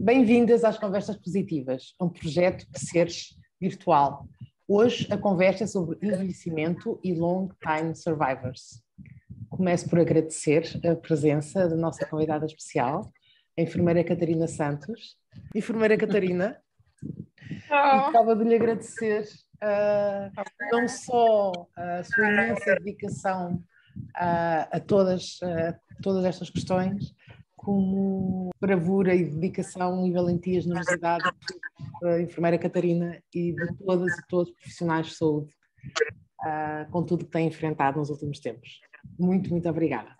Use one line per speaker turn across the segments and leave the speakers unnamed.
Bem-vindas às Conversas Positivas, um projeto de seres virtual. Hoje a conversa é sobre envelhecimento e long time survivors. Começo por agradecer a presença da nossa convidada especial, a enfermeira Catarina Santos. Enfermeira Catarina, oh. gostava de lhe agradecer uh, não só a sua imensa dedicação uh, a todas, uh, todas estas questões, como bravura e dedicação e valentia e generosidade da enfermeira Catarina e de todas e todos os profissionais de saúde uh, com tudo que têm enfrentado nos últimos tempos. Muito, muito obrigada.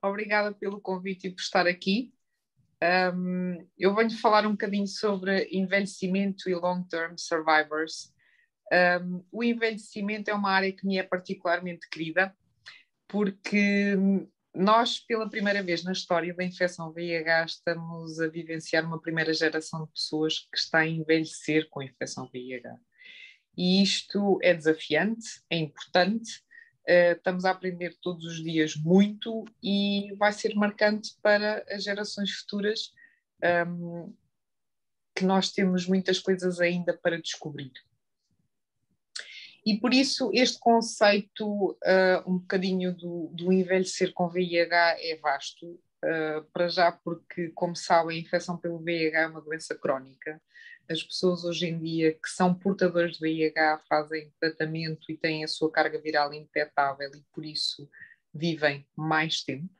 Obrigada pelo convite e por estar aqui. Um, eu venho falar um bocadinho sobre envelhecimento e long-term survivors. Um, o envelhecimento é uma área que me é particularmente querida, porque nós, pela primeira vez na história da infecção VIH, estamos a vivenciar uma primeira geração de pessoas que está a envelhecer com a infecção VIH. E isto é desafiante, é importante, uh, estamos a aprender todos os dias muito e vai ser marcante para as gerações futuras, ehm, que nós temos muitas coisas ainda para descobrir. E por isso este conceito, uh, um bocadinho do, do, envelhecer com VIH é vasto, uh, para já porque, como sabem, a infecção pelo VIH é uma doença crónica. As pessoas hoje em dia que são portadoras de VIH fazem tratamento e têm a sua carga viral indetetável e por isso vivem mais tempo.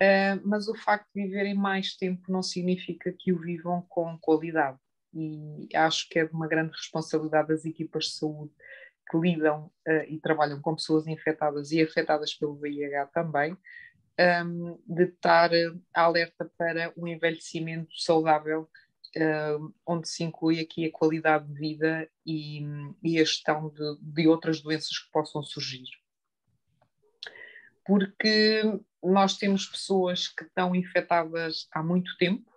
Uh, mas o facto de viverem mais tempo não significa que o vivam com qualidade e acho que é de uma grande responsabilidade das equipas de saúde que lidam uh, e trabalham com pessoas infectadas e afetadas pelo VIH também, um, ehm, de estar uh, alerta para um envelhecimento saudável, uh, onde se inclui aqui a qualidade de vida e, e a gestão de, de outras doenças que possam surgir. Porque nós temos pessoas que estão infectadas há muito tempo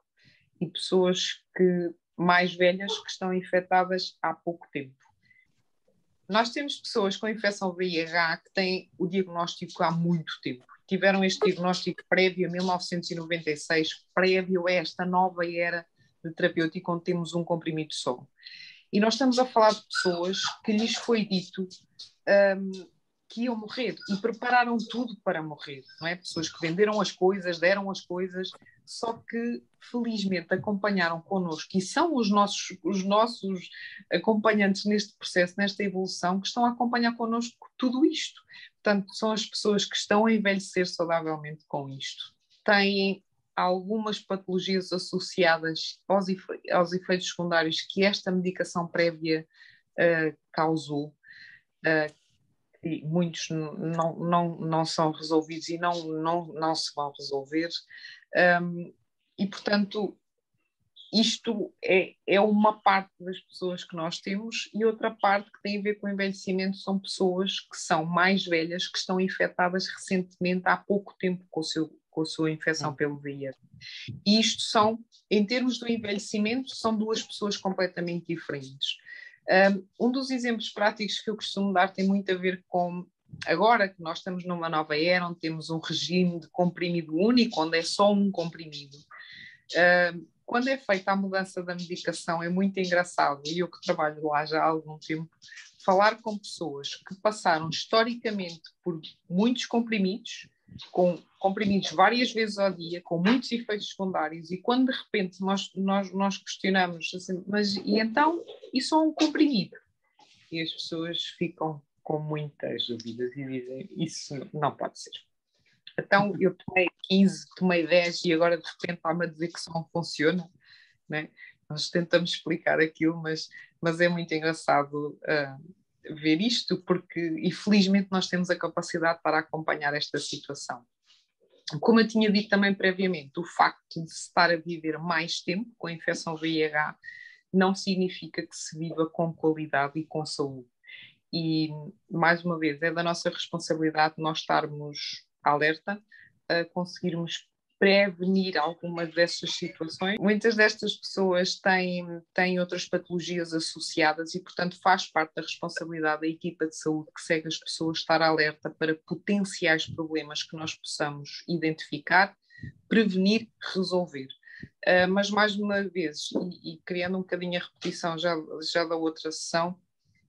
e pessoas que mais velhas que estão infectadas há pouco tempo. Nós temos pessoas com infecção VIH que têm o diagnóstico há muito tempo. Tiveram este diagnóstico prévio a 1996, prévio a esta nova era de terapêutica, onde temos um comprimido só. E nós estamos a falar de pessoas que lhes foi dito um, que iam morrer e prepararam tudo para morrer, não é? Pessoas que venderam as coisas, deram as coisas, só que felizmente acompanharam connosco e são os nossos, os nossos acompanhantes neste processo, nesta evolução, que estão a acompanhar connosco tudo isto. Portanto, são as pessoas que estão a envelhecer saudavelmente com isto. Têm algumas patologias associadas aos, aos efeitos secundários que esta medicação prévia uh, causou, uh, e muitos não, não, não são resolvidos e não, não, não se vão resolver. Um, e, portanto, isto é, é uma parte das pessoas que nós temos, e outra parte que tem a ver com o envelhecimento são pessoas que são mais velhas, que estão infectadas recentemente, há pouco tempo, com, o seu, com a sua infecção pelo VIH. E isto são, em termos do envelhecimento, são duas pessoas completamente diferentes. Um dos exemplos práticos que eu costumo dar tem muito a ver com agora que nós estamos numa nova era, onde temos um regime de comprimido único, onde é só um comprimido. quando é feita a mudança da medicação, é muito engraçado, e eu que trabalho lá já há algum tempo, falar com pessoas que passaram historicamente por muitos comprimidos, com comprimidos várias vezes ao dia, com muitos efeitos secundários, e quando de repente nós, nós, nós questionamos assim, mas e então, isso é um comprimido? E as pessoas ficam com muitas dúvidas e dizem, isso não pode ser. Então eu tomei 15, tomei 10 e agora de repente está-me a dizer que só não funciona, né? Nós tentamos explicar aquilo, mas, mas é muito engraçado uh, ver isto, porque, infelizmente, nós temos a capacidade para acompanhar esta situação. Como eu tinha dito também previamente, o facto de se estar a viver mais tempo com a infecção VIH não significa que se viva com qualidade e com saúde. E, mais uma vez, é da nossa responsabilidade nós estarmos alerta, a conseguirmos prevenir algumas dessas situações. Muitas destas pessoas têm, têm outras patologias associadas e, portanto, faz parte da responsabilidade da equipa de saúde que segue as pessoas estar alerta para potenciais problemas que nós possamos identificar, prevenir, resolver. Uh, mas mais uma vez, e, e, criando um bocadinho a repetição já, já da outra sessão,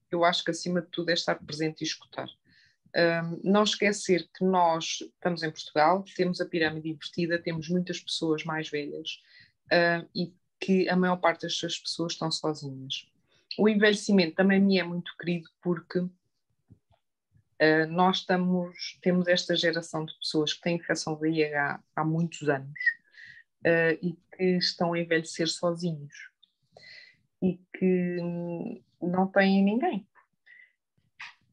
eu acho que acima de tudo é estar presente e escutar. Uh, não esquecer que nós estamos em Portugal, temos a pirâmide invertida, temos muitas pessoas mais velhas uh, e que a maior parte das pessoas estão sozinhas. O envelhecimento também me é muito querido porque Uh, nós estamos, temos esta geração de pessoas que têm infecção VIH há muitos anos uh, e que estão a envelhecer sozinhos e que não têm ninguém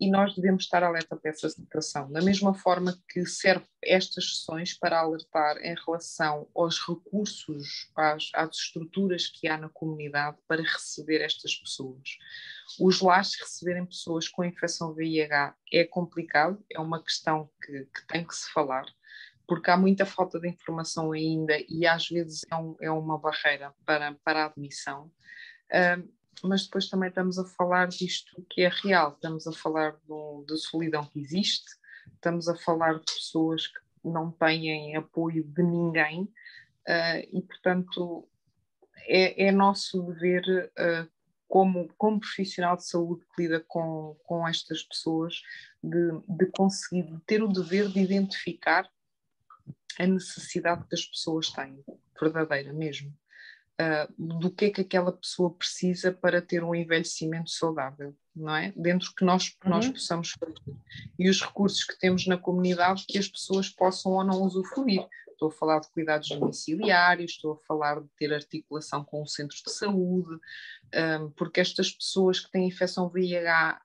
e nós devemos estar alerta para essa situação. Da mesma forma que serve estas sessões para alertar em relação aos recursos, às, às estruturas que há na comunidade para receber estas pessoas. Os lares receberem pessoas com infecção VIH é complicado, é uma questão que, que tem que se falar, porque há muita falta de informação ainda e às vezes é, um, é uma barreira para, para a admissão mas depois também estamos a falar disto que é real, estamos a falar do, de solidão que existe, estamos a falar de pessoas que não têm apoio de ninguém uh, e, portanto, é, é nosso dever, uh, como, como profissional de saúde que lida com, com estas pessoas, de, de conseguir de ter o dever de identificar a necessidade que as pessoas têm, verdadeira mesmo uh, do que é que aquela pessoa precisa para ter um envelhecimento saudável, não é? Dentro que nós, que nós uhum. possamos fazer. E os recursos que temos na comunidade que as pessoas possam ou não usufruir. Estou a falar de cuidados domiciliários, estou a falar de ter articulação com os centros de saúde, um, ah, porque estas pessoas que têm infecção VIH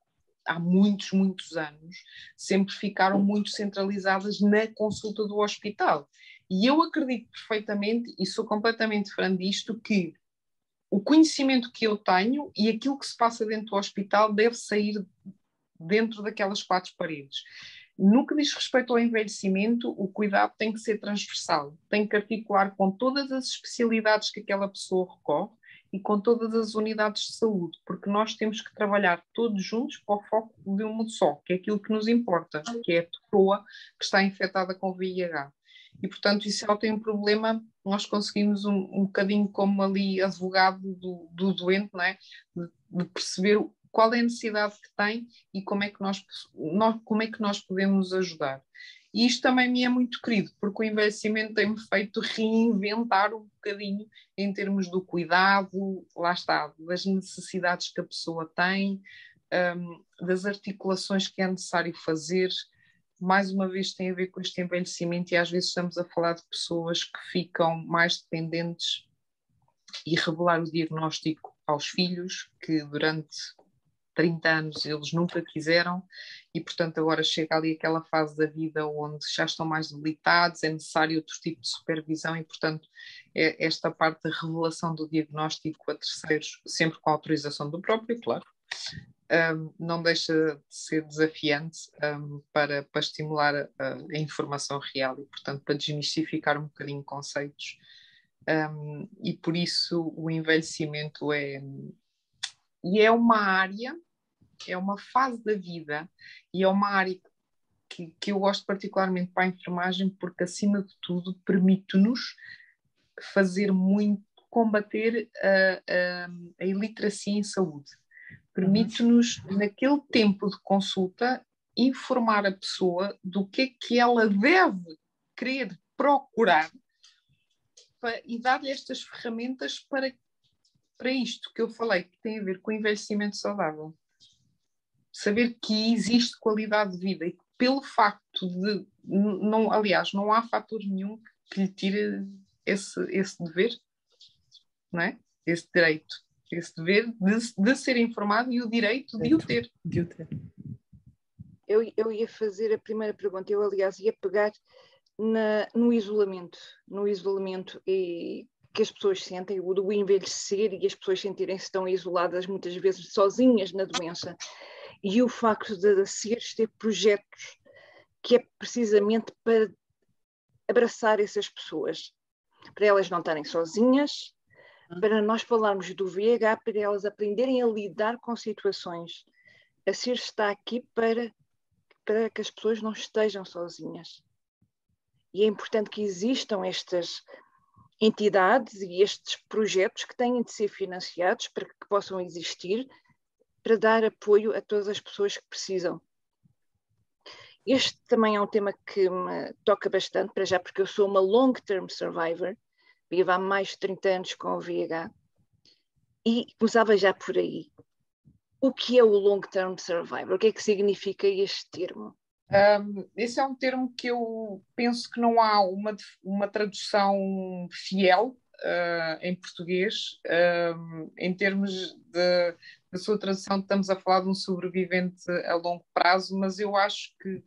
há muitos, muitos anos, sempre ficaram muito centralizadas na consulta do hospital. E eu acredito perfeitamente, e sou completamente fã disto, que o conhecimento que eu tenho e aquilo que se passa dentro do hospital deve sair dentro daquelas quatro paredes. No que diz respeito ao envelhecimento, o cuidado tem que ser transversal, tem que articular com todas as especialidades que aquela pessoa recorre e com todas as unidades de saúde, porque nós temos que trabalhar todos juntos para o foco de um só, que é aquilo que nos importa, que é a pessoa que está infectada com VIH. E, portanto, se ela tem um problema, nós conseguimos um, um bocadinho como ali advogado do, do doente, não é? De, de, perceber qual é a necessidade que tem e como é que nós, nós, como é que nós podemos ajudar. E isto também me é muito querido, porque o envelhecimento tem-me feito reinventar um bocadinho em termos do cuidado, lá está, das necessidades que a pessoa tem, um, das articulações que é necessário fazer, mais uma vez tem a ver com este envelhecimento e às vezes estamos a falar de pessoas que ficam mais dependentes e revelar o diagnóstico aos filhos que durante 30 anos eles nunca quiseram e portanto agora chega ali aquela fase da vida onde já estão mais debilitados, é necessário outro tipo de supervisão e portanto é esta parte da revelação do diagnóstico a terceiros, sempre com a autorização do próprio, claro, um, não deixa de ser desafiante um, para, para estimular a, a, informação real e, portanto, para desmistificar um bocadinho conceitos. Um, e por isso o envelhecimento é. E é uma área, é uma fase da vida e é uma área que, que eu gosto particularmente para a enfermagem porque, acima de tudo, permite-nos fazer muito, combater a, a, a iliteracia em saúde permite-nos, naquele tempo de consulta, informar a pessoa do que é que ela deve querer procurar para, e dar-lhe estas ferramentas para, para isto que eu falei, que tem a ver com envelhecimento saudável. Saber que existe qualidade de vida e que pelo facto de, não, aliás, não há fator nenhum que lhe tire esse, esse dever, não é? esse direito esse dever de, de ser informado e o direito de o ter. De o ter.
Eu, eu ia fazer a primeira pergunta, eu aliás ia pegar na, no isolamento, no isolamento e que as pessoas sentem, o do envelhecer e as pessoas sentirem-se tão isoladas, muitas vezes sozinhas na doença, e o facto de a CIRS ter projetos que é precisamente para abraçar essas pessoas, para elas não estarem sozinhas, para nós falarmos do VH, para elas aprenderem a lidar com situações. A CIR está aqui para, para que as pessoas não estejam sozinhas. E é importante que existam estas entidades e estes projetos que têm de ser financiados para que possam existir, para dar apoio a todas as pessoas que precisam. Este também é um tema que me toca bastante, para já, porque eu sou uma long-term survivor, vivo há mais de 30 anos com o VIH, e começava já por aí. O que é o long-term survivor? O que é que significa este termo?
Um, esse é um termo que eu penso que não há uma, uma tradução fiel uh, em português. Um, em termos de, da sua tradução, estamos a falar de um sobrevivente a longo prazo, mas eu acho que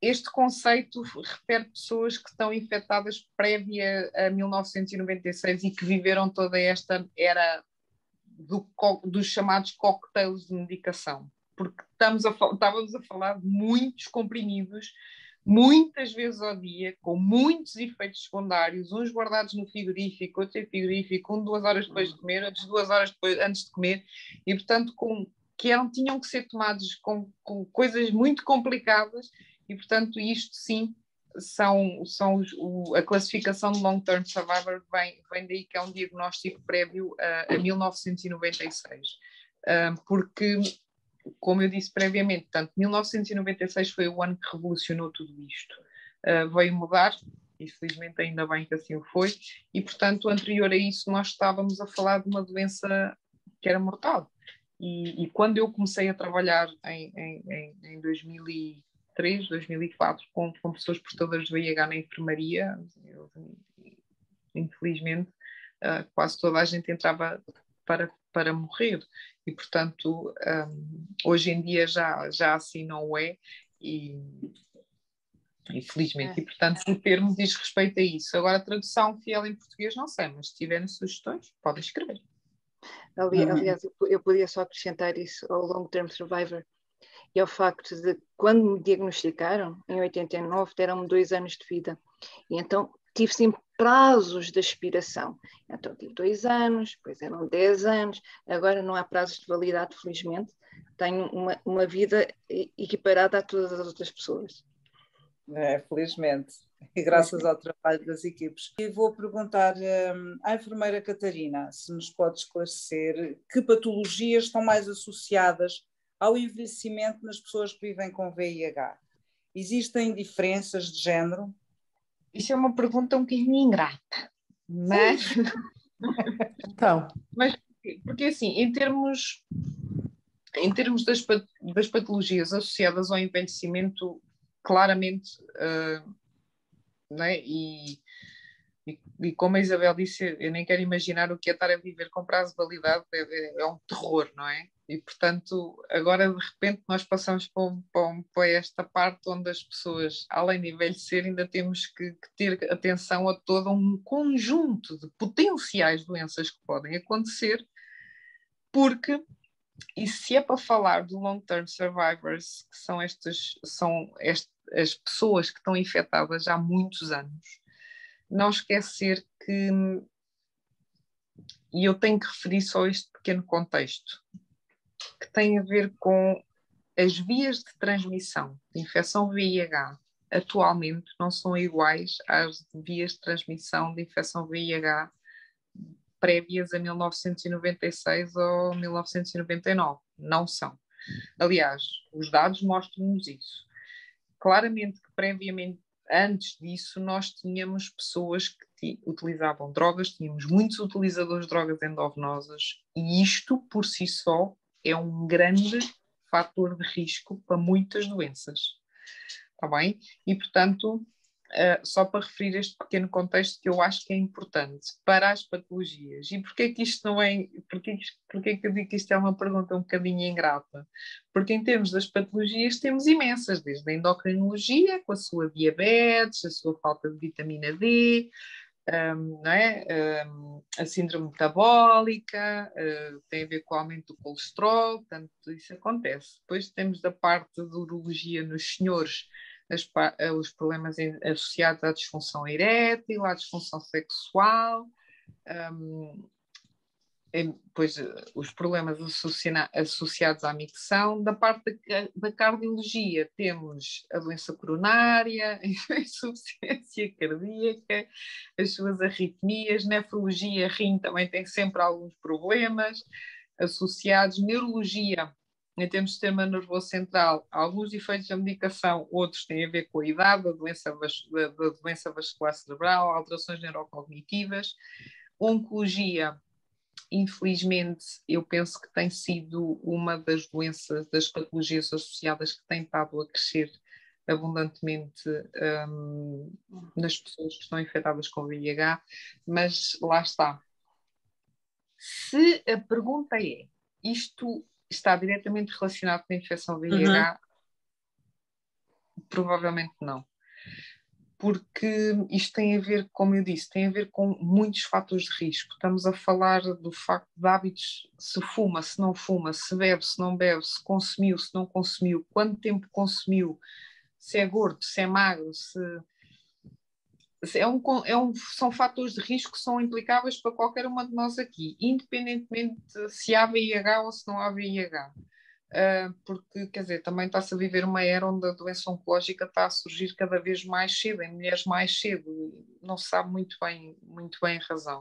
este conceito refere pessoas que estão infectadas prévia a 1996 e que viveram toda esta era do, dos chamados cocktails de medicação, porque estamos a, estávamos a falar de muitos comprimidos, muitas vezes ao dia, com muitos efeitos secundários, uns guardados no frigorífico, outros em frigorífico, um duas horas depois de comer, outros duas horas depois, antes de comer, e portanto com, que eram, tinham que ser tomados com, com coisas muito complicadas e, portanto, isto sim são, são os, o, a classificação de Long Term Survivor vem, vem daí que é um diagnóstico prévio a, a 1996. Uh, porque, como eu disse previamente, portanto, 1996 foi o ano que revolucionou tudo isto. Uh, veio mudar, e felizmente ainda bem que assim foi, e portanto, anterior a isso, nós estávamos a falar de uma doença que era mortal. E, e quando eu comecei a trabalhar em, em, em 2000 2003, 2004, com, com pessoas portadoras de VIH na enfermaria. Eu, infelizmente, uh, quase toda a gente entrava para, para morrer. E, portanto, um, hoje em dia já, já assim não é. E, infelizmente, é. e portanto o termo diz respeito a isso. Agora, a tradução fiel em português não sei, mas se tiverem sugestões, podem escrever.
Aliás, uhum. aliás eu podia só acrescentar isso ao long term survivor, e ao facto de, quando me diagnosticaram, em 89, deram-me dois anos de vida. E então tive sempre prazos de expiração. Então tive dois anos, depois eram dez anos, agora não há prazos de validade, felizmente. Tenho uma, uma vida equiparada a todas as outras pessoas.
É, felizmente, e graças ao trabalho das equipes. E vou perguntar um, à enfermeira Catarina se nos pode esclarecer que patologias estão mais associadas ao envelhecimento nas pessoas que vivem com VIH? Existem diferenças de género?
Isso é uma pergunta um bocadinho ingrata, mas.
então.
Mas, porque assim, em termos, em termos das, das patologias associadas ao envelhecimento, claramente, uh, né? e e, e, como a Isabel disse, eu nem quero imaginar o que é estar a viver com prazo de validade, é, é, é um terror, não é? E portanto, agora de repente nós passamos para, para, para, esta parte onde as pessoas, além de envelhecer, ainda temos que, que, ter atenção a todo um conjunto de potenciais doenças que podem acontecer, porque, e se é para falar de long-term survivors, que são estas, são as pessoas que estão infectadas há muitos anos, não esquecer que, e eu tenho que referir só este pequeno contexto, que tem a ver com as vias de transmissão de infecção VIH atualmente não são iguais às vias de transmissão de infecção VIH prévias a 1996 ou 1999. Não são. Aliás, os dados mostram-nos isso. Claramente que previamente antes disso, nós tínhamos pessoas que utilizavam drogas, tínhamos muitos utilizadores de drogas endovenosas, e isto por si só é um grande fator de risco para muitas doenças. Está bem? E, portanto, uh, só para referir este pequeno contexto que eu acho que é importante para as patologias. E porquê que isto não é. Porquê, porquê que eu digo que isto é uma pergunta um bocadinho ingrata? Porque em termos das patologias temos imensas, desde a endocrinologia, com a sua diabetes, a sua falta de vitamina D, um, não é? Um, a síndrome metabólica, uh, tem a ver com o aumento do colesterol, portanto, isso acontece. Depois temos da parte da urologia nos senhores, as, eh, os problemas associados à disfunção erétil, à disfunção sexual. Um, pois, os problemas associados à micção. Da parte da, da cardiologia, temos a doença coronária, a insuficiência cardíaca, as suas arritmias, nefrologia, rim também tem sempre alguns problemas associados, neurologia, em termos de sistema nervoso central, alguns efeitos da medicação, outros têm a ver com a idade, da doença, da, doença vascular cerebral, alterações neurocognitivas, oncologia, infelizmente, eu penso que tem sido uma das doenças, das patologias associadas que tem estado a crescer abundantemente um, nas pessoas que estão infectadas com VIH, mas lá está. Se a pergunta é, isto está diretamente relacionado com a infecção VIH, uhum. provavelmente não porque isto tem a ver, como eu disse, tem a ver com muitos fatores de risco. Estamos a falar do facto de hábitos, se fuma, se não fuma, se bebe, se não bebe, se consumiu, se não consumiu, quanto tempo consumiu, se é gordo, se é magro, se... É um, é um, são fatores de risco que são implicáveis para qualquer uma de nós aqui, independentemente se há VIH ou se não há VIH. Uh, porque, quer dizer, também está-se a viver uma era onde a doença oncológica está a surgir cada vez mais cedo, em mulheres mais cedo, não se sabe muito bem, muito bem a razão.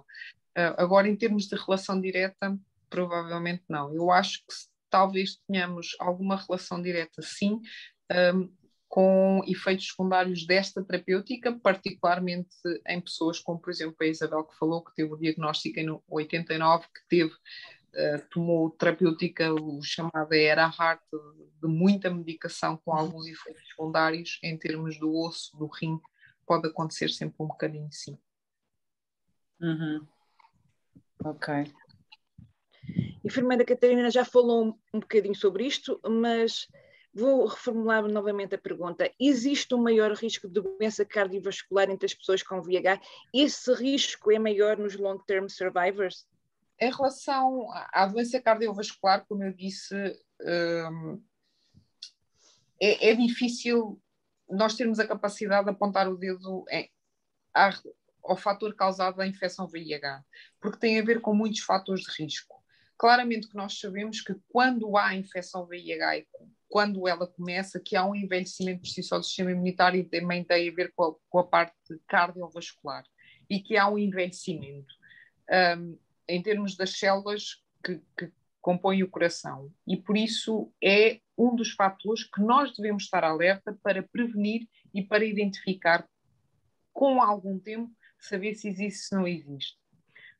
Uh, agora, em termos de relação direta, provavelmente não. Eu acho que talvez tenhamos alguma relação direta, sim, um, com efeitos secundários desta terapêutica, particularmente em pessoas como, por exemplo, a Isabel que falou, que teve o diagnóstico em 89, que teve uh, tomou terapêutica, o chamado era hard, de muita medicação com alguns efeitos secundários em termos do osso, do rim, pode acontecer sempre um bocadinho sim.
Uhum. Ok.
Enfermeira Catarina já falou um bocadinho sobre isto, mas vou reformular novamente a pergunta. Existe um maior risco de doença cardiovascular entre as pessoas com VIH? Esse risco é maior nos long-term survivors?
Em relação à doença cardiovascular, como eu disse, hum, é, é, difícil nós termos a capacidade de apontar o dedo em, ao fator causado da infecção VIH, porque tem a ver com muitos fatores de risco. Claramente que nós sabemos que quando há infecção VIH e quando ela começa, que há um envelhecimento só do sistema imunitário e também tem a ver com a, com a parte cardiovascular e que há um envelhecimento. Um, em termos das células que, que compõem o coração. E por isso é um dos fatores que nós devemos estar alerta para prevenir e para identificar com algum tempo, saber se existe ou não existe.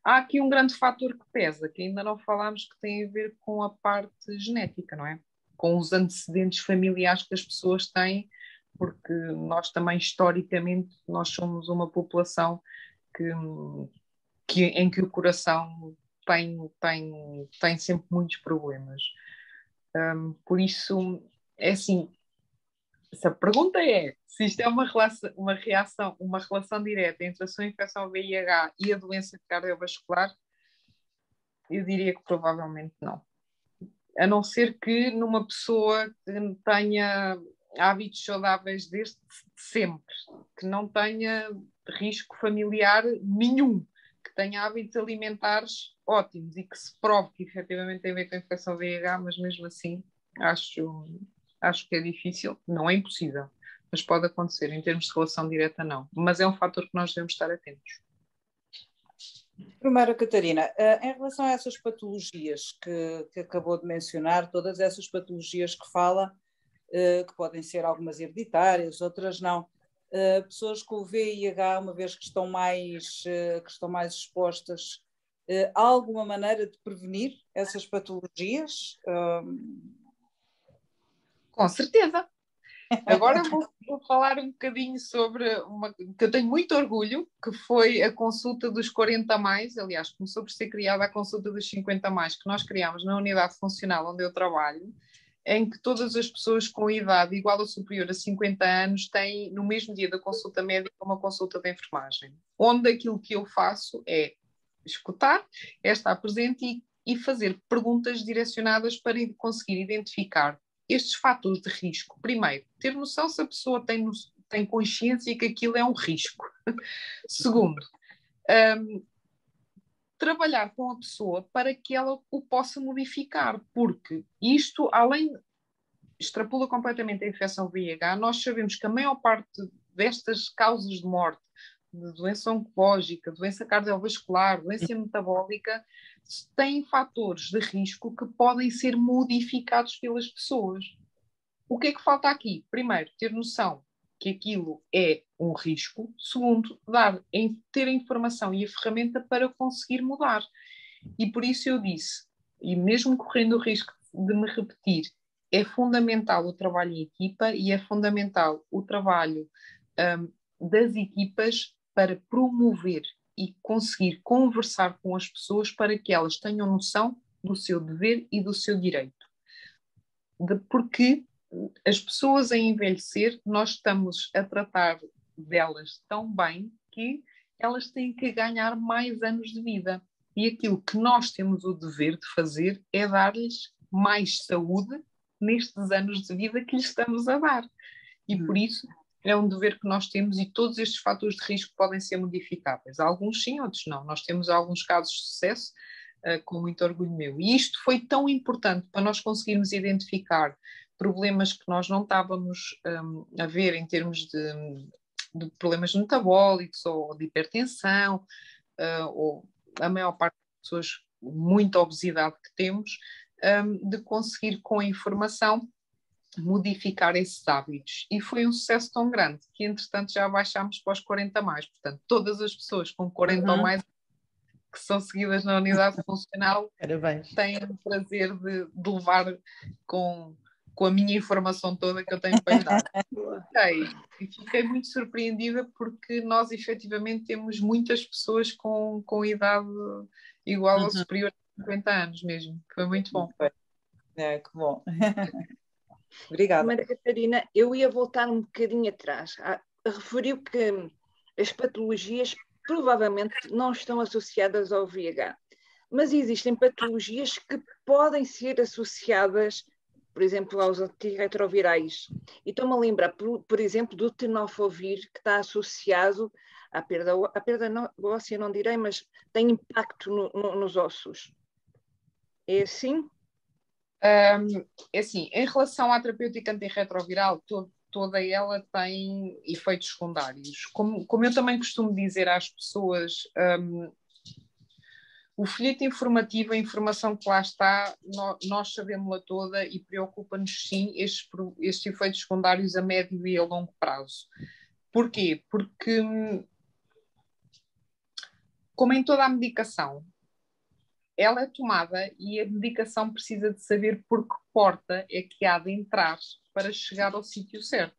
Há aqui um grande fator que pesa, que ainda não falámos, que tem a ver com a parte genética, não é? Com os antecedentes familiares que as pessoas têm, porque nós também, historicamente, nós somos uma população que, que, em que o coração tem, tem, tem sempre muitos problemas. Um, por isso, é assim, se a pergunta é se isto é uma relação, uma reação, uma relação direta entre a sua infecção VIH e a doença cardiovascular, eu diria que provavelmente não. A não ser que numa pessoa que tenha hábitos saudáveis desde sempre, que não tenha risco familiar nenhum que tenha hábitos alimentares ótimos e que se prove que efetivamente tem a ver com a infecção VIH, mas mesmo assim acho, acho que é difícil, não é impossível, mas pode acontecer, em termos de relação direta não, mas é um fator que nós devemos estar atentos.
Primeira, Catarina, eh, em relação a essas patologias que, que acabou de mencionar, todas essas patologias que fala, eh, que podem ser algumas hereditárias, outras não, Uh, pessoas com VIH, uma vez que estão mais, que estão mais expostas, há alguma maneira de prevenir essas patologias?
Com certeza. Agora vou, vou, falar um bocadinho sobre uma que eu tenho muito orgulho, que foi a consulta dos 40 mais, aliás, começou por ser criada a consulta dos 50 mais, que nós criámos na unidade funcional onde eu trabalho, em que todas as pessoas com idade igual ou superior a 50 anos têm, no mesmo dia da consulta médica, uma consulta de enfermagem, onde aquilo que eu faço é escutar, é estar presente e, e fazer perguntas direcionadas para conseguir identificar estes fatores de risco. Primeiro, ter noção se a pessoa tem, tem consciência que aquilo é um risco. Segundo, um, trabalhar com a pessoa para que ela o possa modificar, porque isto, além, extrapola completamente a infecção VIH, nós sabemos que a maior parte destas causas de morte, de doença oncológica, doença cardiovascular, doença metabólica, têm fatores de risco que podem ser modificados pelas pessoas. O que é que falta aqui? Primeiro, ter noção que aquilo é um risco. Segundo, dar, ter a informação e a ferramenta para conseguir mudar. E por isso eu disse, e mesmo correndo o risco de me repetir, é fundamental o trabalho em equipa e é fundamental o trabalho um, das equipas para promover e conseguir conversar com as pessoas para que elas tenham noção do seu dever e do seu direito. De, porque as pessoas a envelhecer, nós estamos a tratar delas tão bem que elas têm que ganhar mais anos de vida. E aquilo que nós temos o dever de fazer é dar-lhes mais saúde nestes anos de vida que lhes estamos a dar. E por isso é um dever que nós temos e todos estes fatores de risco podem ser modificáveis. Alguns sim, outros não. Nós temos alguns casos de sucesso uh, com muito orgulho meu. E isto foi tão importante para nós conseguirmos identificar problemas que nós não estávamos um, a ver em termos de, de, problemas metabólicos ou de hipertensão, uh, ou a maior parte das pessoas, muita obesidade que temos, um, de conseguir com a informação modificar esses hábitos. E foi um sucesso tão grande que, entretanto, já baixámos para os 40 mais. Portanto, todas as pessoas com 40 uhum. ou mais que são seguidas na unidade funcional
Parabéns.
têm o prazer de, de levar com com a minha informação toda que eu tenho para dar. okay. E fiquei muito surpreendida porque nós efetivamente temos muitas pessoas com, com idade igual uhum. ou superior a 50 anos mesmo. Foi muito bom.
É, que bom. Obrigada.
Maria Catarina, eu ia voltar um bocadinho atrás. Ah, referiu que as patologias provavelmente não estão associadas ao VIH, mas existem patologias que podem ser associadas por exemplo, aos antirretrovirais. E estou-me a lembrar, por, por, exemplo, do tenofovir, que está associado à perda, à perda óssea, não direi, mas tem impacto no, no, nos ossos. É assim?
Um, é assim, em relação à terapêutica antirretroviral, todo, toda ela tem efeitos secundários. Como, como eu também costumo dizer às pessoas, um, o folheto informativo, a informação que lá está, nós sabemos-la toda e preocupa-nos sim estes, estes efeitos secundários a médio e a longo prazo. Porquê? Porque, como em toda a medicação, ela é tomada e a medicação precisa de saber por que porta é que há de entrar para chegar ao sítio certo.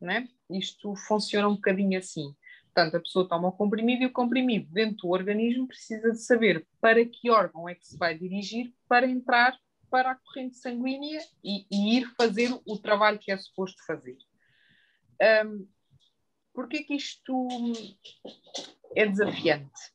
Né? Isto funciona um bocadinho assim. Portanto, a pessoa toma o comprimido e o comprimido dentro do organismo precisa de saber para que órgão é que se vai dirigir para entrar para a corrente sanguínea e, e ir fazer o trabalho que é suposto fazer. Um, Porquê que isto é desafiante?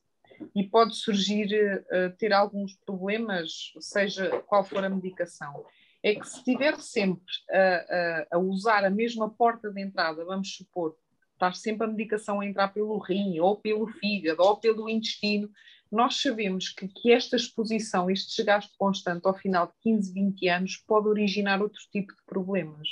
E pode surgir, uh, ter alguns problemas, seja qual for a medicação. É que se estiver sempre a, a, a usar a mesma porta de entrada, vamos supor, estar sempre a medicação a entrar pelo rim, ou pelo fígado, ou pelo intestino, nós sabemos que, que esta exposição, este desgaste constante ao final de 15, 20 anos, pode originar outro tipo de problemas.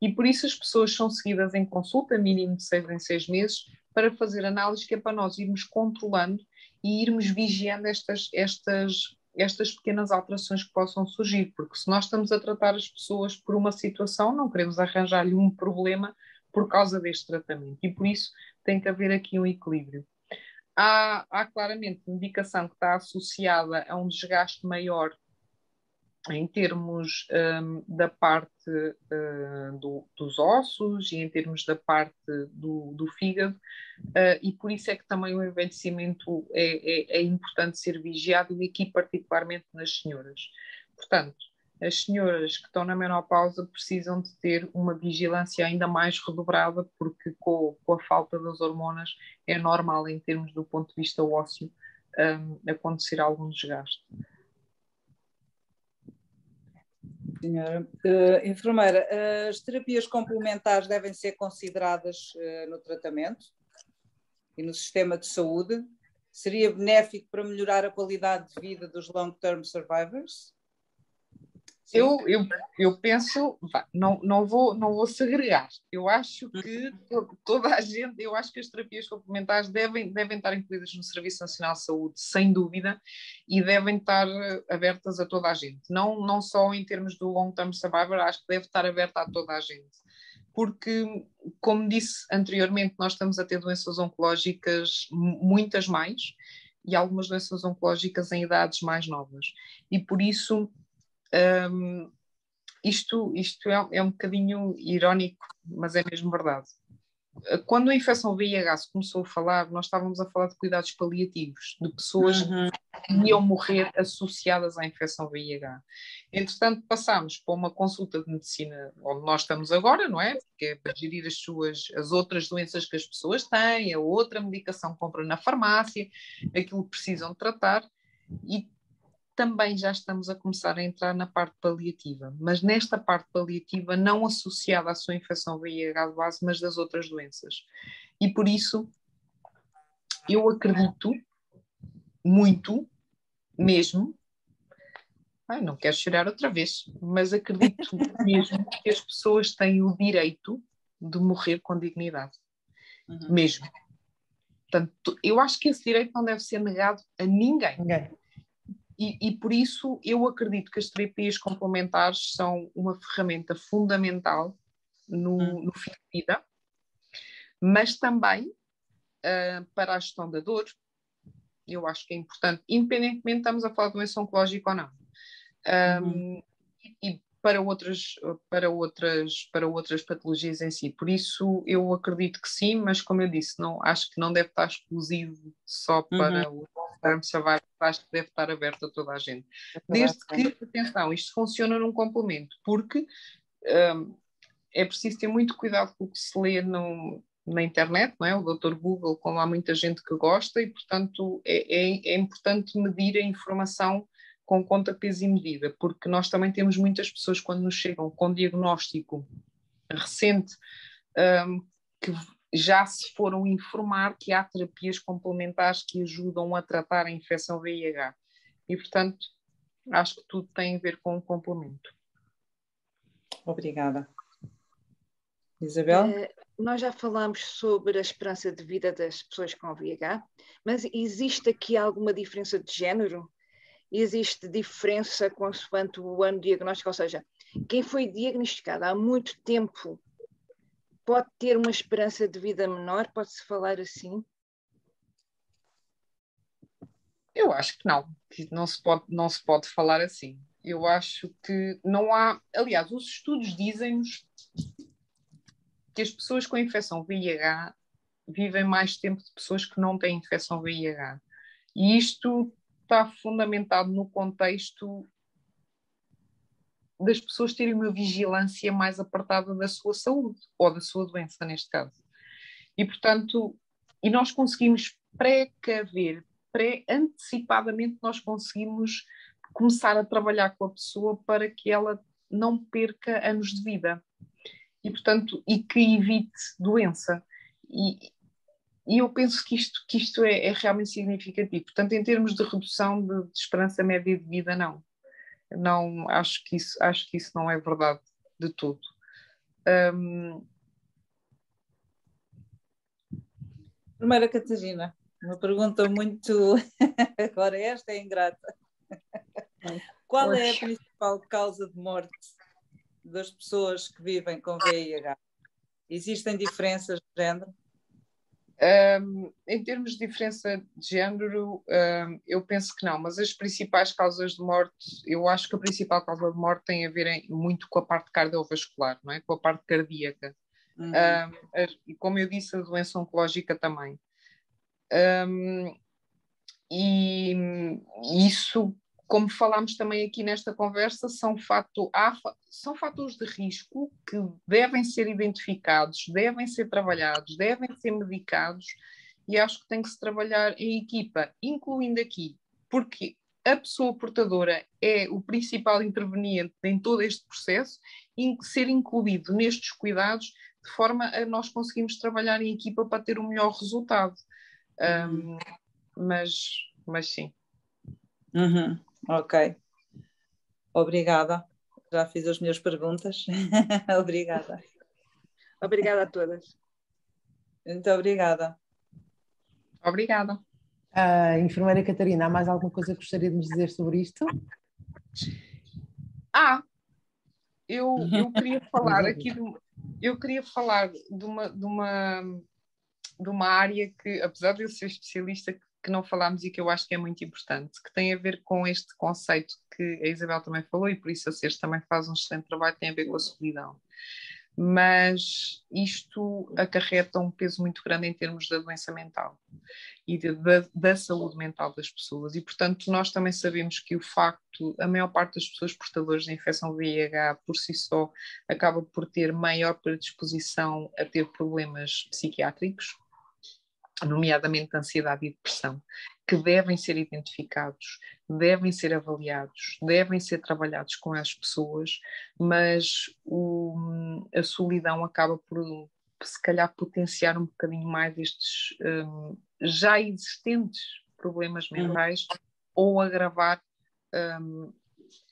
E por isso as pessoas são seguidas em consulta, mínimo de seis em seis meses, para fazer análise que é para nós irmos controlando e irmos vigiando estas, estas, estas pequenas alterações que possam surgir, porque se nós estamos a tratar as pessoas por uma situação, não queremos arranjar-lhe um problema por causa deste tratamento. E por isso tem que haver aqui um equilíbrio. Há, há claramente medicação que está associada a um desgaste maior em termos um, da parte uh, do, dos ossos e em termos da parte do, do fígado, uh, e por isso é que também o envelhecimento é, é, é importante ser vigiado, e aqui particularmente nas senhoras. Portanto, as senhoras que estão na menopausa precisam de ter uma vigilância ainda mais redobrada, porque com, com a falta das hormonas é normal, em termos do ponto de vista ósseo, um, acontecer algum desgaste.
Senhora, uh, enfermeira, as terapias complementares devem ser consideradas uh, no tratamento e no sistema de saúde, seria benéfico para melhorar a qualidade de vida dos long-term survivors?
Eu, eu, eu penso, não, não, vou, não vou segregar. Eu acho uhum. que toda a gente, eu acho que as terapias complementares devem, devem estar incluídas no Serviço Nacional de Saúde, sem dúvida, e devem estar eh, abertas a toda a gente. Não, não só em termos do long term survivor, acho que deve estar aberta a toda a gente. Porque, como disse anteriormente, nós estamos a ter doenças oncológicas, muitas mais, e algumas doenças oncológicas em idades mais novas. E por isso um, isto isto é, é um bocadinho irónico, mas é mesmo verdade. Quando a infecção VIH se começou a falar, nós estávamos a falar de cuidados paliativos, de pessoas uhum. que iam morrer associadas à infecção VIH. Entretanto, passámos para uma consulta de medicina onde nós estamos agora, não é? Porque é para gerir as suas, as outras doenças que as pessoas têm, a outra medicação que compram na farmácia, aquilo que precisam tratar, e também já estamos a começar a entrar na parte paliativa, mas nesta parte paliativa não associada à sua infecção VIH base, mas das outras doenças. E por isso eu acredito muito, mesmo, ai, não quero chorar outra vez, mas acredito mesmo que as pessoas têm o direito de morrer com dignidade. Uhum. Mesmo. Portanto, eu acho que esse direito não deve ser negado a ninguém. ninguém. E, e, por isso eu acredito que as terapias complementares são uma ferramenta fundamental no, hum. no fim de vida, mas também uh, para a gestão da dor. Eu acho que é importante, independentemente de estamos a falar de doença oncológica ou não. Um, uhum. e, para outras, para, outras, para outras patologias em si. Por isso, eu acredito que sim, mas como eu disse, não, acho que não deve estar exclusivo só para uhum. o term survival, acho que deve estar aberto a toda a gente. Desde que, atenção, isto funciona num complemento, porque um, é preciso ter muito cuidado com o que se lê no, na internet, não é? O Dr. Google, como há muita gente que gosta, e portanto é, é, é importante medir a informação com conta, peso e medida, porque nós também temos muitas pessoas quando nos chegam com diagnóstico recente um, que já se foram informar que há terapias complementares que ajudam a tratar a infecção VIH. E, portanto, acho que tudo tem a ver com o complemento.
Obrigada. Isabel? Uh,
nós já falamos sobre a esperança de vida das pessoas com VIH, mas existe aqui alguma diferença de género? Existe diferença consoante o ano diagnóstico? Ou seja, quem foi diagnosticado há muito tempo pode ter uma esperança de vida menor? Pode-se falar assim?
Eu acho que não, não se pode, não se pode falar assim. Eu acho que não há. Aliás, os estudos dizem-nos que as pessoas com infecção VIH vivem mais tempo de pessoas que não têm infecção VIH. E isto está fundamentado no contexto das pessoas terem uma vigilância mais apertada da sua saúde ou da sua doença, neste caso. E, portanto, e nós conseguimos precaver, pré-antecipadamente, nós conseguimos começar a trabalhar com a pessoa para que ela não perca anos de vida e, portanto, e que evite doença. E, e eu penso que isto, que isto é, é realmente significativo. Portanto, em termos de redução de, de esperança média de vida, não não acho que isso acho que isso não é verdade de tudo um...
primeira Catarina uma pergunta muito agora esta é ingrata. Qual é a principal causa de morte das pessoas que vivem com VIH existem diferenças de género
um, em termos de diferença de género, um, eu penso que não, mas as principais causas de morte, eu acho que a principal causa de morte tem a ver em, muito com a parte cardiovascular, não é? Com a parte cardíaca. Uhum. Um, e como eu disse, a doença oncológica também. e isso como falámos também aqui nesta conversa, são, fato, há, são fatores de risco que devem ser identificados, devem ser trabalhados, devem ser medicados e acho que tem que se trabalhar em equipa, incluindo aqui, porque a pessoa portadora é o principal interveniente em todo este processo e ser incluído nestes cuidados de forma a nós conseguirmos trabalhar em equipa para ter o melhor resultado. Um, mas, mas sim.
Uhum, ok. Obrigada. Já fiz as minhas perguntas. obrigada.
Obrigada a todas.
Muito obrigada.
Obrigada.
Uh, enfermeira Catarina, há mais alguma coisa que gostaria de nos dizer sobre isto?
Ah, eu, eu queria falar aqui, de, eu queria falar de uma, de, uma, de uma área que, apesar de eu ser especialista, que não falámos e que eu acho que é muito importante, que tem a ver com este conceito que a Isabel também falou, e por isso a SES também faz um excelente trabalho, tem a ver com a solidão mas isto acarreta um peso muito grande em termos da doença mental e de, da, da, saúde mental das pessoas. E, portanto, nós também sabemos que o facto, a maior parte das pessoas portadoras de infecção VIH por si só acaba por ter maior predisposição a ter problemas psiquiátricos, nomeadamente ansiedade e depressão, que devem ser identificados, devem ser avaliados, devem ser trabalhados com as pessoas, mas o, a solidão acaba por, se calhar, potenciar um bocadinho mais estes um, já existentes problemas uhum. mentais uhum. ou agravar um,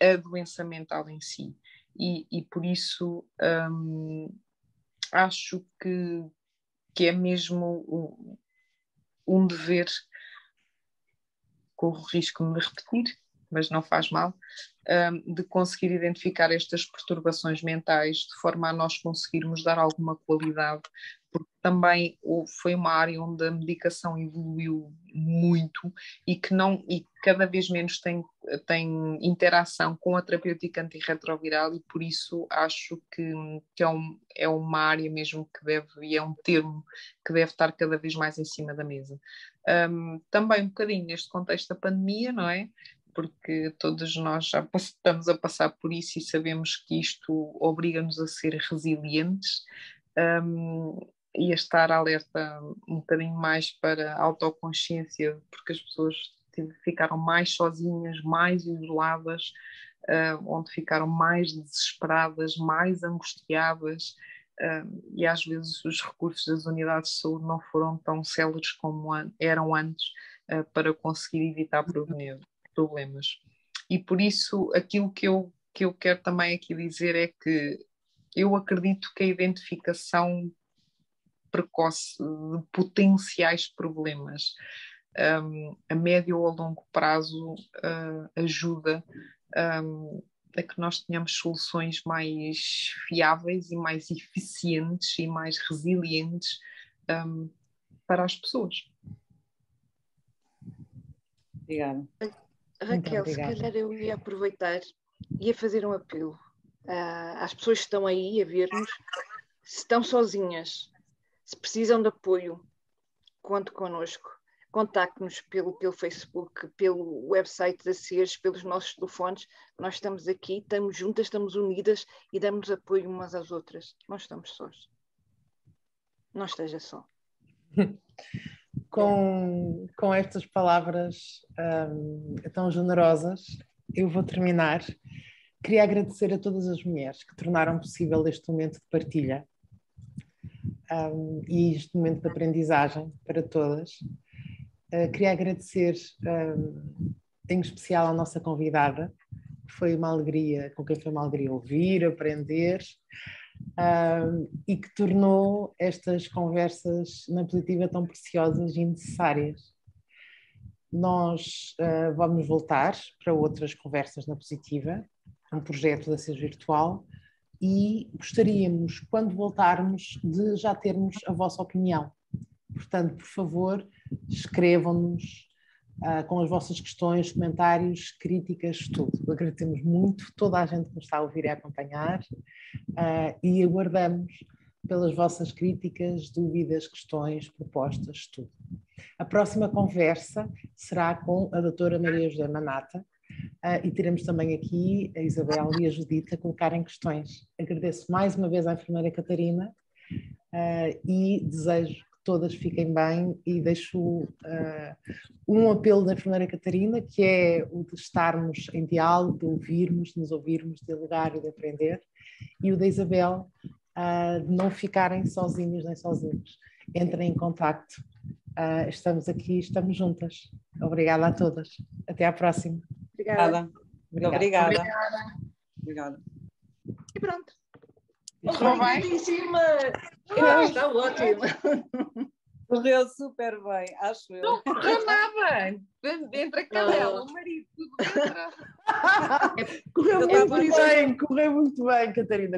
a doença mental em si. E, e por isso um, acho que, que é mesmo um dever, corro o risco de me repetir, mas não faz mal, de conseguir identificar estas perturbações mentais de forma a nós conseguirmos dar alguma qualidade porque também foi uma área onde a medicação evoluiu muito e que não e cada vez menos tem, tem interação com a terapêutica antirretroviral e por isso acho que, que é, um, é uma área mesmo que deve, e é um termo que deve estar cada vez mais em cima da mesa. Um, também um bocadinho neste contexto da pandemia, não é? Porque todos nós já estamos a passar por isso e sabemos que isto obriga-nos a ser resilientes. Um, e a estar alerta um bocadinho mais para a autoconsciência, porque as pessoas ficaram mais sozinhas, mais isoladas, uh, onde ficaram mais desesperadas, mais angustiadas, uh, e às vezes os recursos das unidades de saúde não foram tão céleres como an eram antes uh, para conseguir evitar problemas. E por isso, aquilo que eu, que eu quero também aqui dizer é que eu acredito que a identificação precoce de potenciais problemas um, a médio ou a longo prazo uh, ajuda um, a que nós tenhamos soluções mais fiáveis e mais eficientes e mais resilientes um, para as pessoas.
Obrigada. Raquel, se calhar eu ia aproveitar e ia fazer um apelo uh, às pessoas que estão aí a ver-nos, se estão sozinhas, se precisam de apoio, conte connosco. Contacte-nos pelo, pelo Facebook, pelo website da CERS, pelos nossos telefones. Nós estamos aqui, estamos juntas, estamos unidas e damos apoio umas às outras. Não estamos sós. Não esteja só.
com, com estas palavras um, tão generosas, eu vou terminar. Queria agradecer a todas as mulheres que tornaram possível este momento de partilha um, e este momento de aprendizagem para todas. Uh, queria agradecer um, em especial à nossa convidada, que foi uma alegria, com quem foi uma alegria ouvir, aprender, um, e que tornou estas conversas na positiva tão preciosas e necessárias. Nós uh, vamos voltar para outras conversas na positiva, um projeto da SES Virtual, e gostaríamos, quando voltarmos, de já termos a vossa opinião. Portanto, por favor, escrevam-nos uh, com as vossas questões, comentários, críticas, tudo. Agradecemos muito toda a gente que nos está a ouvir e a acompanhar uh, e aguardamos pelas vossas críticas, dúvidas, questões, propostas, tudo. A próxima conversa será com a doutora Maria José Manata, Uh, e teremos também aqui a Isabel e a Judita a colocarem questões. Agradeço mais uma vez à enfermeira Catarina uh, e desejo todas fiquem bem e deixo uh, um apelo da enfermeira Catarina, que é o de estarmos em diálogo, de ouvirmos, de nos ouvirmos, de dialogar e de aprender, e o da Isabel, de não ficarem sozinhos nem sozinhos. Entrem em contacto Uh, estamos aqui, estamos juntas. Obrigada a todas. Até à próxima.
Obrigada. Obrigada. Obrigada.
Obrigada.
Obrigada.
E pronto. Obrigadíssima. Ah, está ótimo.
Correu super bem, acho eu.
Não correu nada. Entre a cadela, o marido, tudo entra.
Correu isso.
Bem, correu muito bem, Catarina.